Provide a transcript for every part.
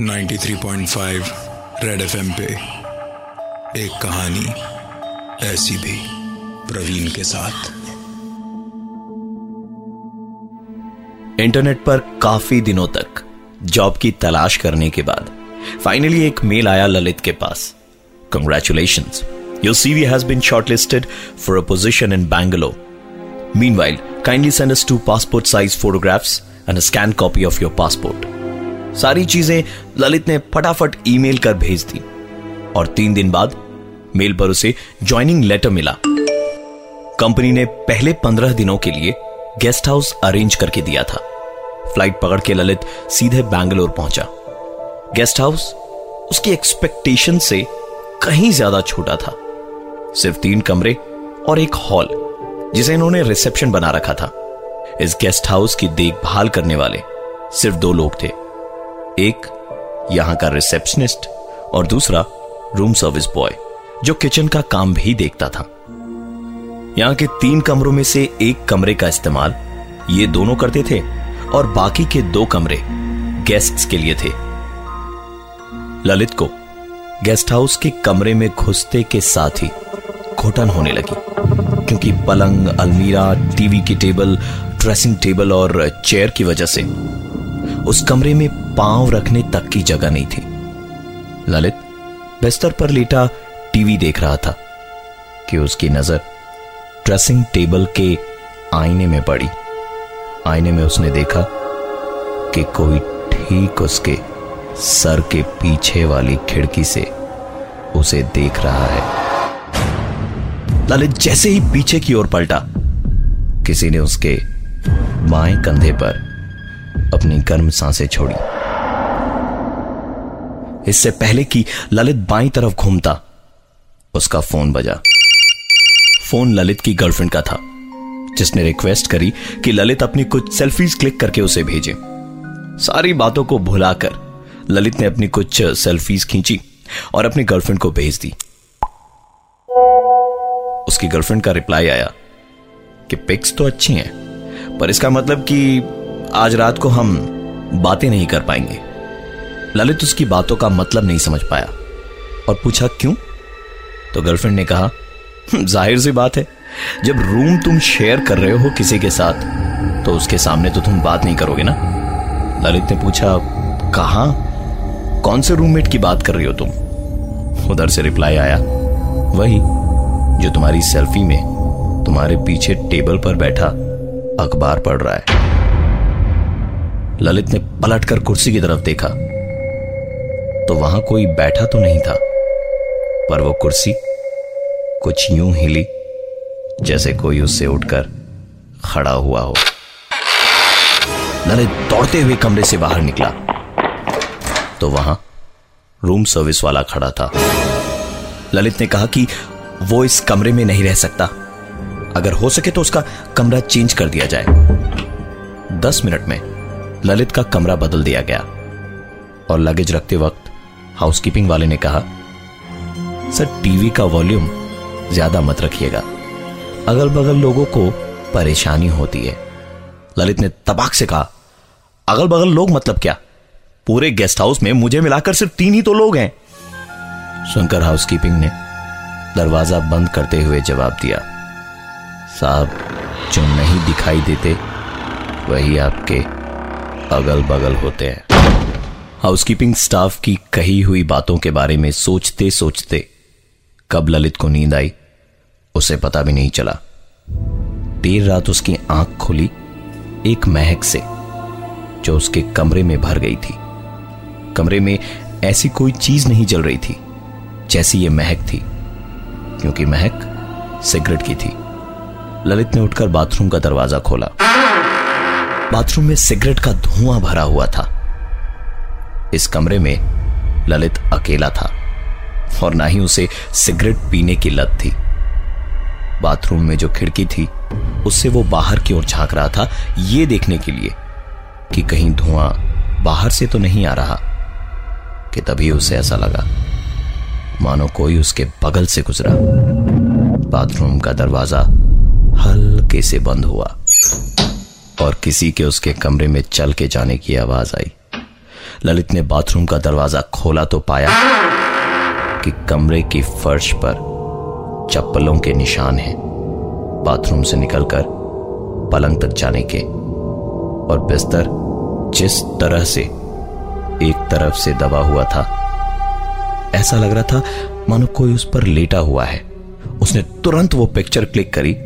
93.5 red FM पे एक कहानी ऐसी भी प्रवीण के साथ। इंटरनेट पर काफ़ी दिनों तक जॉब की तलाश करने के बाद फाइनली एक मेल आया ललित के पास। Congratulation your CV has been shortlisted for a position in Bangalore meanwhile kindly send us two passport size photographs and scan copy of your passport सारी चीज़ें ललित ने फटाफट ईमेल कर भेज दी और तीन दिन बाद मेल पर उसे ज्वाइनिंग लेटर मिला। कंपनी ने पहले पंद्रह दिनों के लिए गेस्ट हाउस अरेंज करके दिया था। फ़्लाइट पकड़ के ललित सीधे बैंगलोर पहुँचा। गेस्ट हाउस उसकी एक्सपेक्टेशन से कहीं ज़्यादा छोटा था। सिर्फ़ तीन कमरे और एक हॉल जिसे इन्होंने रिसेप्शन बना रखा था। इस गेस्ट हाउस की देखभाल करने वाले सिर्फ़ दो लोग थे। एक यहाँ का रिसेप्शनिस्ट और दूसरा रूम सर्विस बॉय, जो किचन का काम भी देखता था। यहाँ के तीन कमरों में से एक कमरे का इस्तेमाल ये दोनों करते थे और बाकी के दो कमरे गेस्ट्स के लिए थे। ललित को गेस्ट हाउस के कमरे में घुसते के साथ ही घुटन होने लगी, क्योंकि पलंग, अलमीरा, टीवी की टेबल ड्रेसिंग टेबल और चेयर की वजह से उस कमरे में पाँव रखने तक की जगह नहीं थी। ललित बिस्तर पर लेटा टीवी देख रहा था कि उसकी नज़र ड्रेसिंग टेबल के आईने में पड़ी। आईने में उसने देखा कि कोई ठीक उसके सर के पीछे वाली खिड़की से उसे देख रहा है। ललित जैसे ही पीछे की ओर पलटा, किसी ने उसके बाएँ कंधे पर अपनी गर्म साँसें छोड़ी। इससे पहले कि ललित बाई तरफ़ घूमता, उसका फ़ोन बजा। फ़ोन ललित की गर्लफ्रेंड का था, जिसने रिक्वेस्ट करी कि ललित अपनी कुछ सेल्फीज क्लिक करके उसे भेजे। सारी बातों को भुलाकर ललित ने अपनी कुछ सेल्फीज खींची और अपनी गर्लफ्रेंड को भेज दी। उसकी गर्लफ्रेंड का रिप्लाई आया कि पिक्स तो अच्छी हैं पर इसका मतलब कि आज रात को हम बातें नहीं कर पाएँगे। ललित उसकी बातों का मतलब नहीं समझ पाया और पूछा क्यों? तो गर्लफ्रेंड ने कहा हम्म, ज़ाहिर सी बात है जब रूम तुम शेयर कर रहे हो किसी के साथ तो उसके सामने तो तुम बात नहीं करोगे ना? ललित ने पूछा कहा? कौन से रूममेट की बात कर रही हो तुम? उधर से रिप्लाई आया वही जो तुम्हारी सेल्फी में तुम्हारे पीछे टेबल पर बैठा अखबार पढ़ रहा है। ललित ने पलटकर कुर्सी की तरफ़ देखा। तो वहाँ कोई बैठा तो नहीं था, पर वो कुर्सी कुछ यूँ हिली जैसे कोई उससे उठकर खड़ा हुआ हो। ललित दौड़ते हुए कमरे से बाहर निकला। तो वहाँ रूम सर्विस वाला खड़ा था। ललित ने कहा कि वो इस कमरे में नहीं रह सकता। अगर हो सके तो उसका कमरा चेंज कर दिया जाए। दस मिनट में ललित का कमरा बदल दिया गया और लगेज रखते वक्त हाउसकीपिंग वाले ने कहा, सर टीवी का वॉल्यूम ज़्यादा मत रखिएगा। अगल बगल लोगों को परेशानी होती है। ललित ने तबाक से कहा अगल बगल लोग मतलब क्या? पूरे गेस्ट हाउस में मुझे मिलाकर सिर्फ़ तीन ही तो लोग हैं। सुनकर हाउसकीपिंग ने दरवाज़ा बंद करते हुए जवाब दिया साहब, जो नहीं दिखाई देते, वही आपके अगल बगल होते हैं। हाउसकीपिंग स्टाफ की कही हुई बातों के बारे में सोचते सोचते कब ललित को नींद आई, उसे पता भी नहीं चला। देर रात उसकी आँख खुली एक महक से, जो उसके कमरे में भर गई थी। कमरे में ऐसी कोई चीज़ नहीं जल रही थी, जैसी ये महक थी, क्योंकि महक सिगरेट की थी। ललित ने उठकर बाथरूम का दरवाज़ा खोला। बाथरूम में सिगरेट का धुआँ भरा हुआ था। इस कमरे में ललित अकेला था और ना ही उसे सिगरेट पीने की लत थी। बाथरूम में जो खिड़की थी, उससे वो बाहर की ओर झाँक रहा था यह देखने के लिए कि कहीं धुआँ बाहर से तो नहीं आ रहा, कि तभी उसे ऐसा लगा। मानो कोई उसके बगल से गुजरा। बाथरूम का दरवाज़ा हल्के से बंद हुआ और किसी के उसके कमरे में चल के जाने की आवाज़ आई। ललित ने बाथरूम का दरवाज़ा खोला तो पाया कि कमरे की फर्श पर चप्पलों के निशान हैं। बाथरूम से निकलकर पलंग तक जाने के और बिस्तर जिस तरह से एक तरफ़ से दबा हुआ था, ऐसा लग रहा था मानो कोई उस पर लेटा हुआ है। उसने तुरंत वो पिक्चर क्लिक करी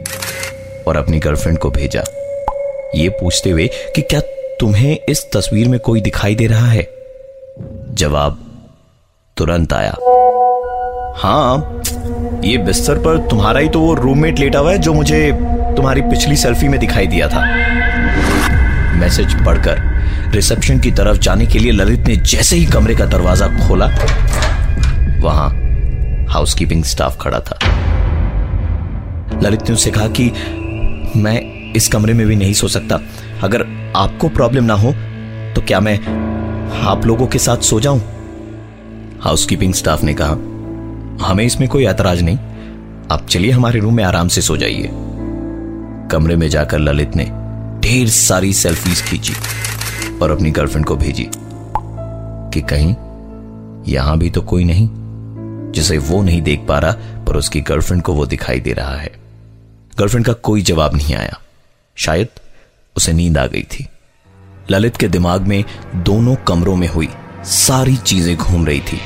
और अपनी गर्लफ्रेंड को भेजा। ये पूछते हुए कि क्या तुम्हें इस तस्वीर में कोई दिखाई दे रहा है? जवाब, तुरंत आया। हाँ ये बिस्तर पर तुम्हारा ही तो वो रूममेट लेटा हुआ है जो मुझे तुम्हारी पिछली सेल्फी में दिखाई दिया था। मैसेज पढ़कर रिसेप्शन की तरफ़ जाने के लिए ललित ने जैसे ही कमरे का दरवाज़ा खोला, वहाँ हाउसकीपिंग स्टाफ खड़ा था। ललित ने उसे कहा कि मैं इस कमरे में भी नहीं सो सकता। अगर आपको प्रॉब्लम ना हो तो क्या मैं आप लोगों के साथ सो जाऊँ? हाउसकीपिंग स्टाफ ने कहा, हमें इसमें कोई ऐतराज नहीं। आप चलिए हमारे रूम में आराम से सो जाइए। कमरे में जाकर ललित ने ढेर सारी सेल्फीज खींची और अपनी गर्लफ्रेंड को भेजी कि कहीं यहाँ भी तो कोई नहीं, जिसे वो नहीं देख पा रहा, पर उसकी गर्लफ्रेंड को वो दिखाई दे रहा है। गर्लफ्रेंड का कोई जवाब नहीं आया। शायद उसे नींद आ गई थी। ललित के दिमाग में दोनों कमरों में हुई सारी चीज़ें घूम रही थी।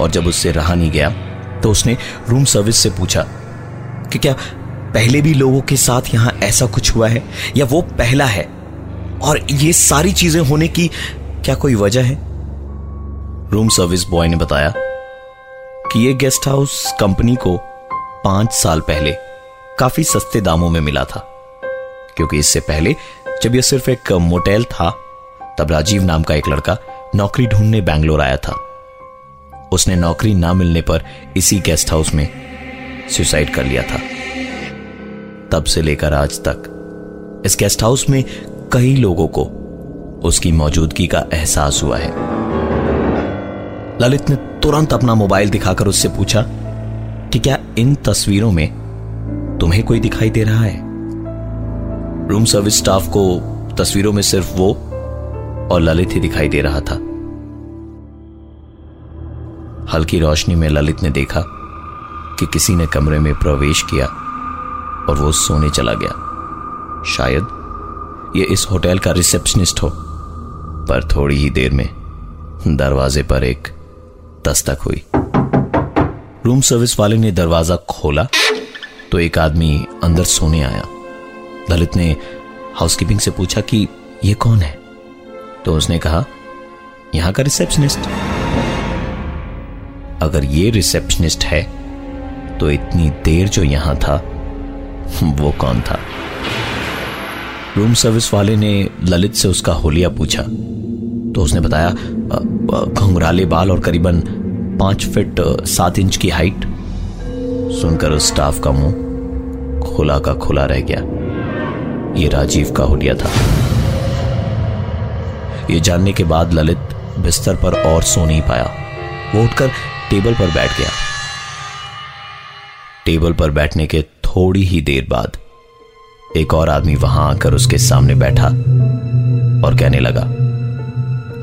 और जब उससे रहा नहीं गया तो उसने रूम सर्विस से पूछा कि क्या पहले भी लोगों के साथ यहाँ ऐसा कुछ हुआ है? या वो पहला है? और ये सारी चीज़ें होने की क्या कोई वजह है? रूम सर्विस बॉय ने बताया कि ये गेस्ट हाउस कंपनी को पाँच साल पहले काफ़ी सस्ते दामों में मिला था। क्योंकि इससे पहले, जब यह सिर्फ़ एक मोटेल था, तब राजीव नाम का एक लड़का नौकरी ढूँढने बैंगलोर आया था। उसने नौकरी ना मिलने पर इसी गेस्ट हाउस में सुसाइड कर लिया था। तब से लेकर आज तक, इस गेस्ट हाउस में कई लोगों को उसकी मौजूदगी का एहसास हुआ है। ललित ने तुरंत अपना मोबाइल दिखाकर उससे पूछा कि क्या इन तस्वीरों में तुम्हें कोई दिखाई दे रहा है? रूम सर्विस स्टाफ को तस्वीरों में सिर्फ़ वो और ललित ही दिखाई दे रहा था। हल्की रोशनी में ललित ने देखा कि किसी ने कमरे में प्रवेश किया और वो सोने चला गया। शायद ये इस होटल का रिसेप्शनिस्ट हो, पर थोड़ी ही देर में दरवाजे पर एक दस्तक हुई। रूम सर्विस वाले ने दरवाज़ा खोला तो एक आदमी अंदर सोने आया। ललित ने हाउसकीपिंग से पूछा कि यह कौन है? तो उसने कहा, यहाँ का रिसेप्शनिस्ट अगर ये रिसेप्शनिस्ट है तो इतनी देर जो यहाँ था, वो कौन था? रूम सर्विस वाले ने ललित से उसका होलिया पूछा। तो उसने बताया घुंघराले बाल और करीबन पाँच फिट सात इंच की हाइट सुनकर उस स्टाफ का मुँह खुला का खुला रह गया। ये राजीव का हुलिया था। ये जानने के बाद ललित बिस्तर पर और सो नहीं पाया। वो उठकर टेबल पर बैठ गया। टेबल पर बैठने के थोड़ी ही देर बाद एक और आदमी वहाँ आकर उसके सामने बैठा और कहने लगा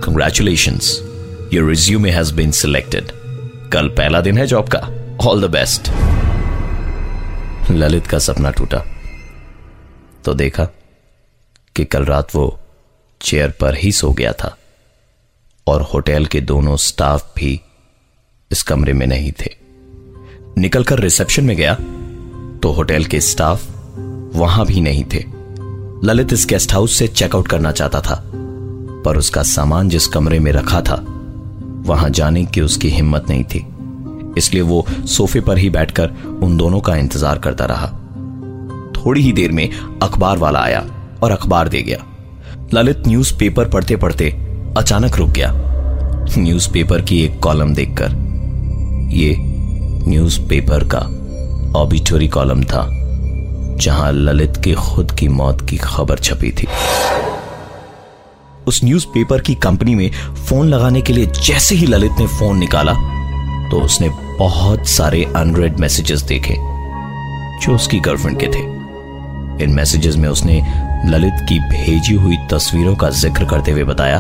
congratulation your resume has been selected कल पहला दिन है जॉब का। ऑल द बेस्ट ललित का सपना टूटा। तो देखा कि कल रात वो चेयर पर ही सो गया था और होटल के दोनों स्टाफ भी इस कमरे में नहीं थे। निकलकर रिसेप्शन में गया तो होटल के स्टाफ वहाँ भी नहीं थे। ललित इस गेस्ट हाउस से चेकआउट करना चाहता था, पर उसका सामान जिस कमरे में रखा था, वहाँ जाने की उसकी हिम्मत नहीं थी। इसलिए वो सोफे पर ही बैठकर उन दोनों का इंतज़ार करता रहा। थोड़ी ही देर में अखबार वाला आया और अखबार दे गया। ललित न्यूज़पेपर पढ़ते पढ़ते अचानक रुक गया। न्यूज़पेपर की एक कॉलम देखकर। ये न्यूज़पेपर का ऑबिटोरी कॉलम था, जहाँ ललित के खुद की मौत की खबर छपी थी। उस न्यूज़पेपर की कंपनी में फ़ोन लगाने के लिए जैसे ही ललित ने फ़ोन निकाला तो उसने बहुत सारे अनरेड मैसेजेस देखे, जो उसकी गर्लफ्रेंड के थे। इन मैसेजेस में उसने ललित की भेजी हुई तस्वीरों का ज़िक्र करते हुए बताया,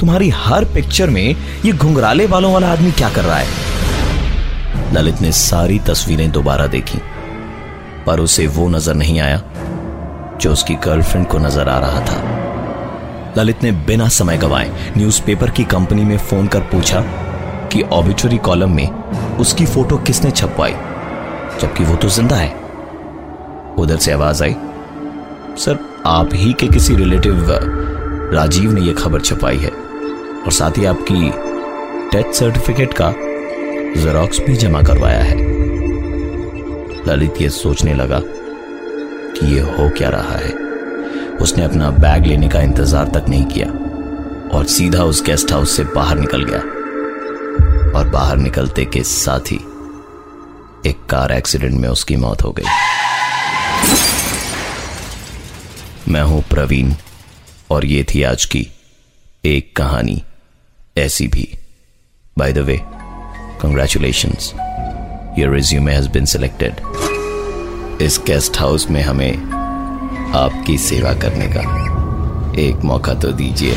तुम्हारी हर पिक्चर में ये घुंघराले बालों वाला आदमी क्या कर रहा है? ललित ने सारी तस्वीरें दोबारा देखी, पर उसे वो नज़र नहीं आया, जो उसकी गर्लफ्रेंड को नज़र आ रहा था। ललित ने बिना समय गवाए न्यूज़पेपर की कंपनी में फ़ोन कर पूछा कि ऑबिचुरी कॉलम में उसकी फ़ोटो किसने छपवाई? जबकि वो तो ज़िंदा है। उधर से आवाज़ आई, सर, आप ही के किसी रिलेटिव राजीव ने यह खबर छपाई है। और साथ ही आपकी डेथ सर्टिफिकेट का जेरोक्स भी जमा करवाया है। ललित ये सोचने लगा कि ये हो क्या रहा है। उसने अपना बैग लेने का इंतज़ार तक नहीं किया और सीधा उस गेस्ट हाउस से बाहर निकल गया। और बाहर निकलते के साथ ही एक कार एक्सीडेंट में उसकी मौत हो गई। मैं हूँ प्रवीण और ये थी आज की एक कहानी, ऐसी भी। By the way congratulation your resume has been selected इस गेस्ट हाउस में हमें आपकी सेवा करने का एक मौका तो दीजिए।